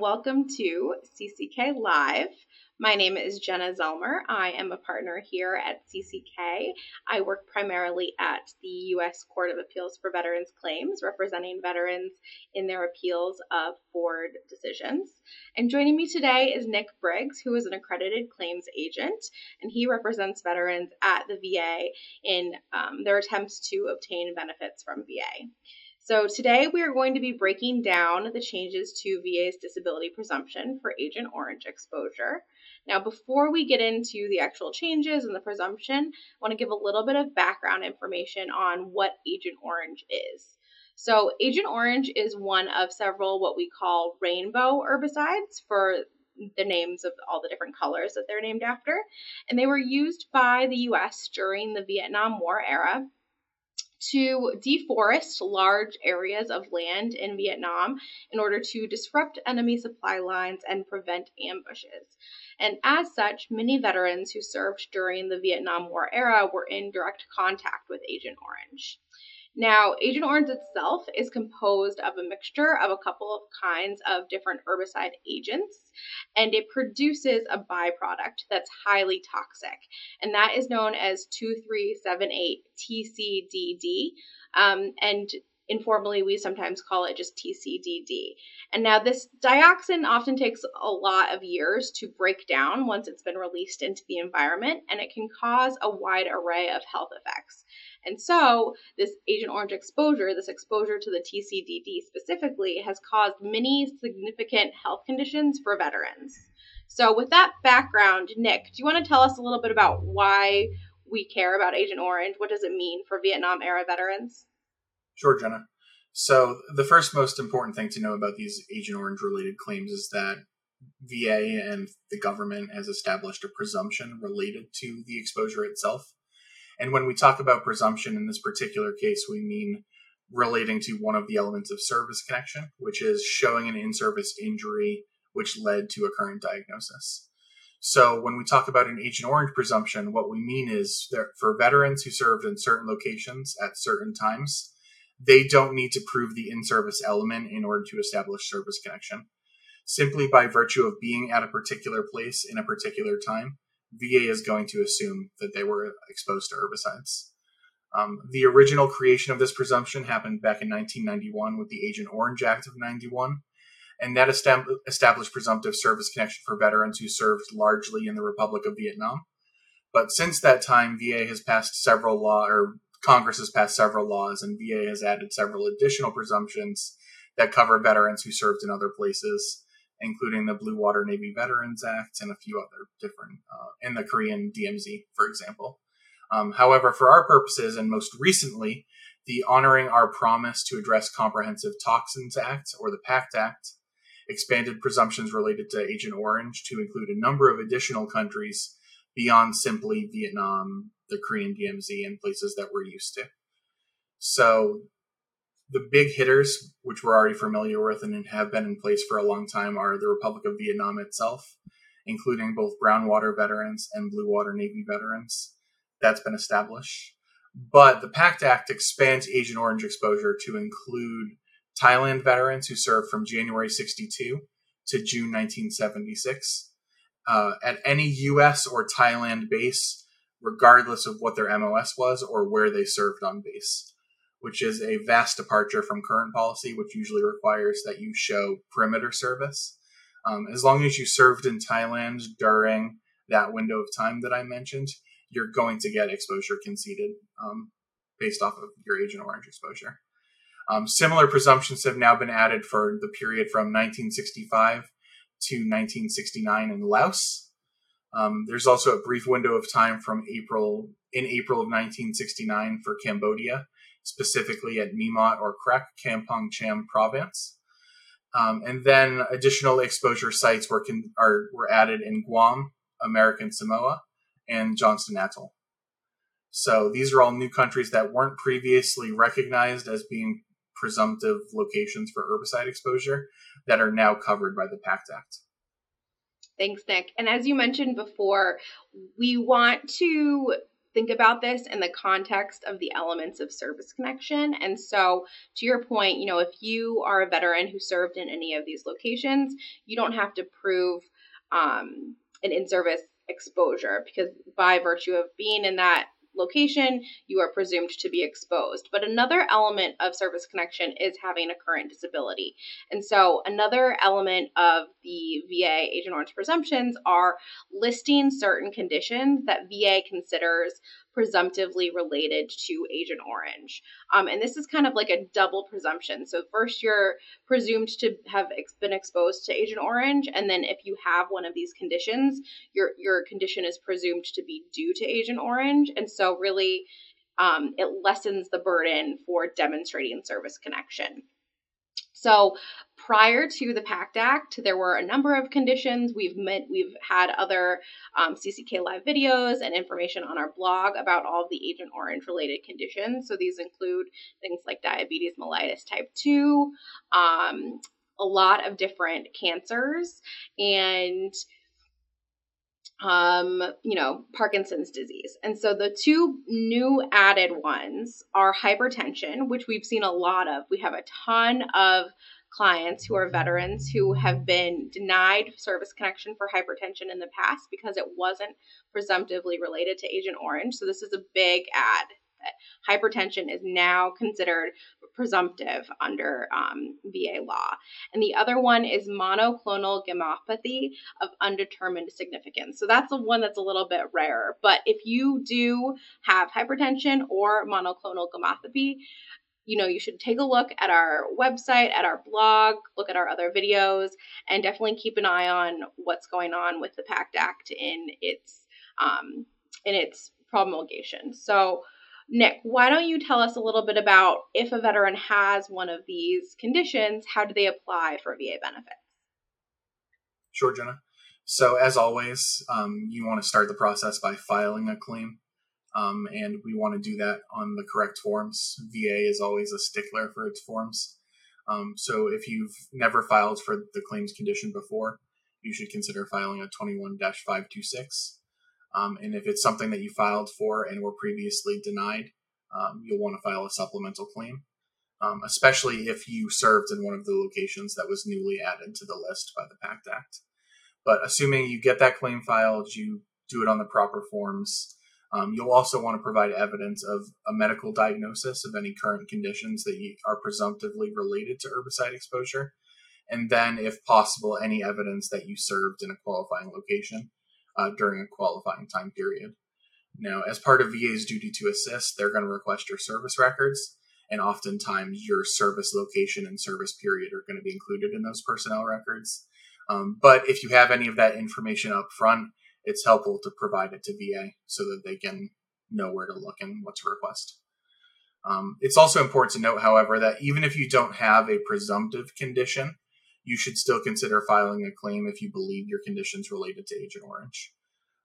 welcome to CCK Live. My name is Jenna Zellmer. I am a partner here at CCK. I work primarily at the U.S. Court of Appeals for Veterans Claims, representing veterans in their appeals of board decisions. And joining me today is Nick Briggs, who is an accredited claims agent, and he represents veterans at the VA in um, their attempts to obtain benefits from VA. So today we are going to be breaking down the changes to VA's disability presumption for Agent Orange exposure. Now, before we get into the actual changes and the presumption, I want to give a little bit of background information on what Agent Orange is. So, Agent Orange is one of several what we call rainbow herbicides for the names of all the different colors that they're named after. And they were used by the US during the Vietnam War era to deforest large areas of land in Vietnam in order to disrupt enemy supply lines and prevent ambushes. And as such, many veterans who served during the Vietnam War era were in direct contact with Agent Orange. Now, Agent Orange itself is composed of a mixture of a couple of kinds of different herbicide agents, and it produces a byproduct that's highly toxic, and that is known as 2378 TCDD. Um, and informally, we sometimes call it just TCDD. And now, this dioxin often takes a lot of years to break down once it's been released into the environment, and it can cause a wide array of health effects. And so, this Agent Orange exposure, this exposure to the TCDD specifically, has caused many significant health conditions for veterans. So, with that background, Nick, do you want to tell us a little bit about why we care about Agent Orange? What does it mean for Vietnam era veterans? Sure, Jenna. So, the first most important thing to know about these Agent Orange related claims is that VA and the government has established a presumption related to the exposure itself. And when we talk about presumption in this particular case, we mean relating to one of the elements of service connection, which is showing an in service injury which led to a current diagnosis. So when we talk about an Agent Orange presumption, what we mean is that for veterans who served in certain locations at certain times, they don't need to prove the in service element in order to establish service connection. Simply by virtue of being at a particular place in a particular time, VA is going to assume that they were exposed to herbicides. Um, the original creation of this presumption happened back in 1991 with the Agent Orange Act of 91, and that established presumptive service connection for veterans who served largely in the Republic of Vietnam. But since that time, VA has passed several law, or Congress has passed several laws, and VA has added several additional presumptions that cover veterans who served in other places including the Blue Water Navy Veterans Act and a few other different, uh, in the Korean DMZ, for example. Um, however, for our purposes, and most recently, the Honoring Our Promise to Address Comprehensive Toxins Act, or the PACT Act, expanded presumptions related to Agent Orange to include a number of additional countries beyond simply Vietnam, the Korean DMZ, and places that we're used to. So the big hitters, which we're already familiar with and have been in place for a long time, are the Republic of Vietnam itself, including both brown water veterans and blue water Navy veterans. That's been established. But the PACT Act expands Agent Orange exposure to include Thailand veterans who served from January 62 to June 1976 uh, at any U.S. or Thailand base, regardless of what their MOS was or where they served on base which is a vast departure from current policy, which usually requires that you show perimeter service. Um, as long as you served in Thailand during that window of time that I mentioned, you're going to get exposure conceded um, based off of your Agent Orange exposure. Um, similar presumptions have now been added for the period from 1965 to 1969 in Laos. Um, there's also a brief window of time from April in April of 1969 for Cambodia, specifically at Mimot or Krek, Kampong Cham province. Um, and then additional exposure sites were, con- are, were added in Guam, American Samoa, and Johnston Atoll. So these are all new countries that weren't previously recognized as being presumptive locations for herbicide exposure that are now covered by the PACT Act. Thanks, Nick. And as you mentioned before, we want to think about this in the context of the elements of service connection. And so, to your point, you know, if you are a veteran who served in any of these locations, you don't have to prove um, an in service exposure because by virtue of being in that location, you are presumed to be exposed. But another element of service connection is having a current disability. And so, another element of the VA Agent Orange presumptions are listing certain conditions that VA considers presumptively related to Agent Orange. Um, and this is kind of like a double presumption. So, first, you're presumed to have ex- been exposed to Agent Orange, and then if you have one of these conditions, your your condition is presumed to be due to Agent Orange. And so, really, um, it lessens the burden for demonstrating service connection. So prior to the PACT Act, there were a number of conditions. We've met, we've had other um, CCK live videos and information on our blog about all of the Agent Orange related conditions. So these include things like diabetes mellitus type 2, um, a lot of different cancers, and um, you know, Parkinson's disease. And so the two new added ones are hypertension, which we've seen a lot of. We have a ton of clients who are veterans who have been denied service connection for hypertension in the past because it wasn't presumptively related to Agent Orange. So this is a big add hypertension is now considered presumptive under um, VA law. And the other one is monoclonal gammopathy of undetermined significance. So that's the one that's a little bit rarer. But if you do have hypertension or monoclonal gammopathy, you know, you should take a look at our website, at our blog, look at our other videos, and definitely keep an eye on what's going on with the PACT Act in its um, in its promulgation. So Nick, why don't you tell us a little bit about if a veteran has one of these conditions, how do they apply for VA benefits? Sure, Jenna. So, as always, um, you want to start the process by filing a claim, um, and we want to do that on the correct forms. VA is always a stickler for its forms. Um, so, if you've never filed for the claims condition before, you should consider filing a 21 526. Um, and if it's something that you filed for and were previously denied, um, you'll want to file a supplemental claim, um, especially if you served in one of the locations that was newly added to the list by the PACT Act. But assuming you get that claim filed, you do it on the proper forms. Um, you'll also want to provide evidence of a medical diagnosis of any current conditions that are presumptively related to herbicide exposure. And then, if possible, any evidence that you served in a qualifying location uh, during a qualifying time period. Now, as part of VA's duty to assist, they're going to request your service records, and oftentimes your service location and service period are going to be included in those personnel records. Um, but if you have any of that information up front, it's helpful to provide it to VA so that they can know where to look and what to request. Um, it's also important to note, however, that even if you don't have a presumptive condition, you should still consider filing a claim if you believe your conditions related to Agent Orange.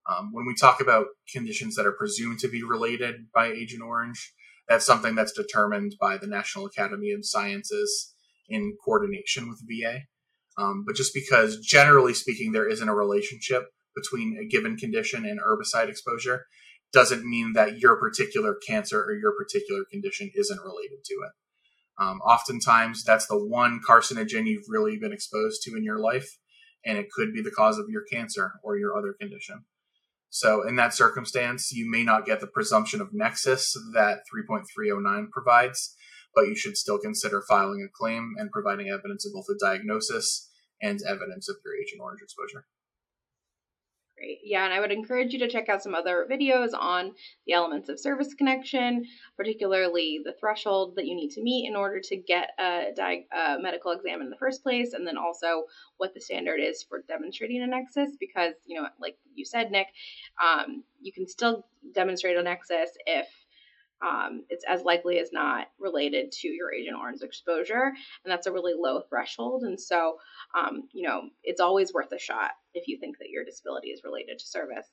Um, when we talk about conditions that are presumed to be related by Agent Orange, that's something that's determined by the National Academy of Sciences in coordination with VA. Um, but just because, generally speaking, there isn't a relationship between a given condition and herbicide exposure, doesn't mean that your particular cancer or your particular condition isn't related to it. Um, oftentimes, that's the one carcinogen you've really been exposed to in your life, and it could be the cause of your cancer or your other condition. So, in that circumstance, you may not get the presumption of nexus that 3.309 provides, but you should still consider filing a claim and providing evidence of both a diagnosis and evidence of your Agent Orange exposure. Great. Yeah, and I would encourage you to check out some other videos on the elements of service connection, particularly the threshold that you need to meet in order to get a, a medical exam in the first place, and then also what the standard is for demonstrating a nexus. Because, you know, like you said, Nick, um, you can still demonstrate a nexus if um, it's as likely as not related to your Agent Orange exposure, and that's a really low threshold. And so, um, you know, it's always worth a shot if you think that your disability is related to service.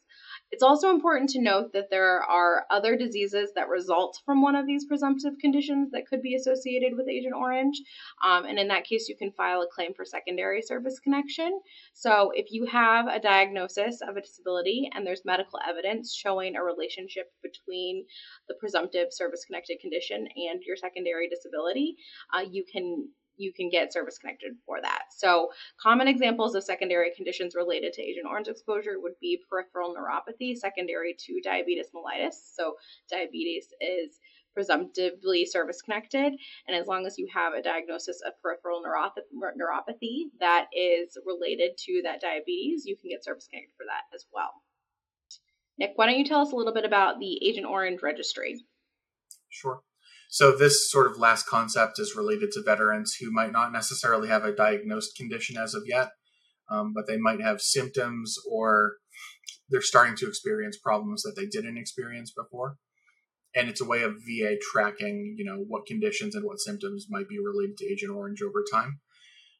It's also important to note that there are other diseases that result from one of these presumptive conditions that could be associated with Agent Orange. Um, and in that case, you can file a claim for secondary service connection. So if you have a diagnosis of a disability and there's medical evidence showing a relationship between the presumptive service connected condition and your secondary disability, uh, you can you can get service connected for that. So, common examples of secondary conditions related to Agent Orange exposure would be peripheral neuropathy secondary to diabetes mellitus. So, diabetes is presumptively service connected, and as long as you have a diagnosis of peripheral neuropathy that is related to that diabetes, you can get service connected for that as well. Nick, why don't you tell us a little bit about the Agent Orange registry? Sure. So this sort of last concept is related to veterans who might not necessarily have a diagnosed condition as of yet, um, but they might have symptoms or they're starting to experience problems that they didn't experience before. And it's a way of VA tracking, you know, what conditions and what symptoms might be related to Agent Orange over time.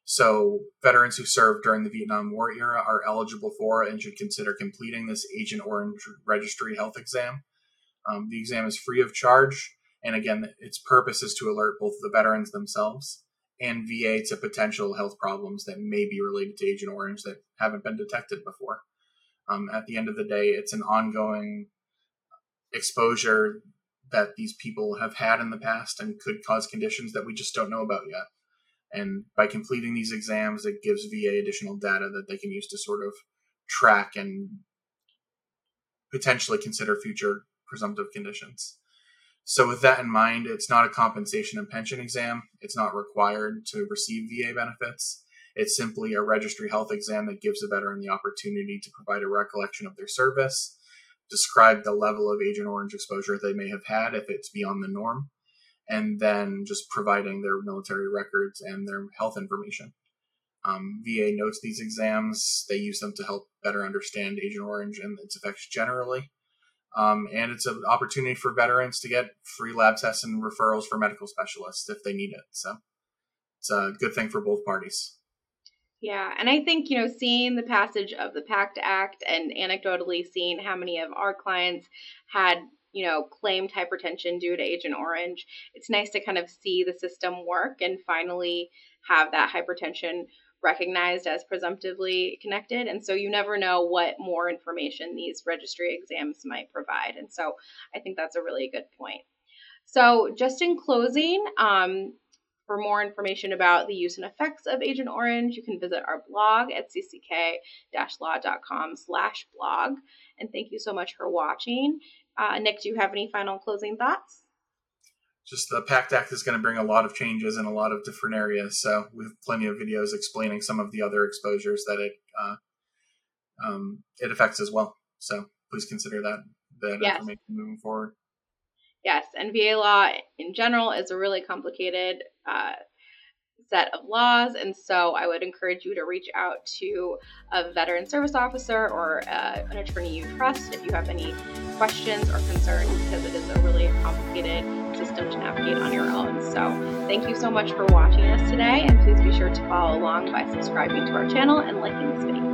So veterans who served during the Vietnam War era are eligible for and should consider completing this Agent Orange Registry health exam. Um, the exam is free of charge and again, its purpose is to alert both the veterans themselves and VA to potential health problems that may be related to Agent Orange that haven't been detected before. Um, at the end of the day, it's an ongoing exposure that these people have had in the past and could cause conditions that we just don't know about yet. And by completing these exams, it gives VA additional data that they can use to sort of track and potentially consider future presumptive conditions. So, with that in mind, it's not a compensation and pension exam. It's not required to receive VA benefits. It's simply a registry health exam that gives a veteran the opportunity to provide a recollection of their service, describe the level of Agent Orange exposure they may have had if it's beyond the norm, and then just providing their military records and their health information. Um, VA notes these exams. They use them to help better understand Agent Orange and its effects generally. Um, and it's an opportunity for veterans to get free lab tests and referrals for medical specialists if they need it. So it's a good thing for both parties. Yeah, and I think, you know, seeing the passage of the PACT Act and anecdotally seeing how many of our clients had, you know, claimed hypertension due to Agent Orange, it's nice to kind of see the system work and finally have that hypertension recognized as presumptively connected. And so you never know what more information these registry exams might provide. And so I think that's a really good point. So, just in closing, um, for more information about the use and effects of Agent Orange, you can visit our blog at cck-law.com slash blog. And thank you so much for watching. Uh, Nick, do you have any final closing thoughts? Just the PACT Act is going to bring a lot of changes in a lot of different areas. So we have plenty of videos explaining some of the other exposures that it uh, um, it affects as well. So please consider that that yes. information moving forward. Yes, and VA law in general is a really complicated uh, set of laws, and so I would encourage you to reach out to a veteran service officer or uh, an attorney you trust if you have any questions or concerns, because it is a really complicated system to navigate on your own. So, thank you so much for watching us today, and please be sure to follow along by subscribing to our channel and liking this video.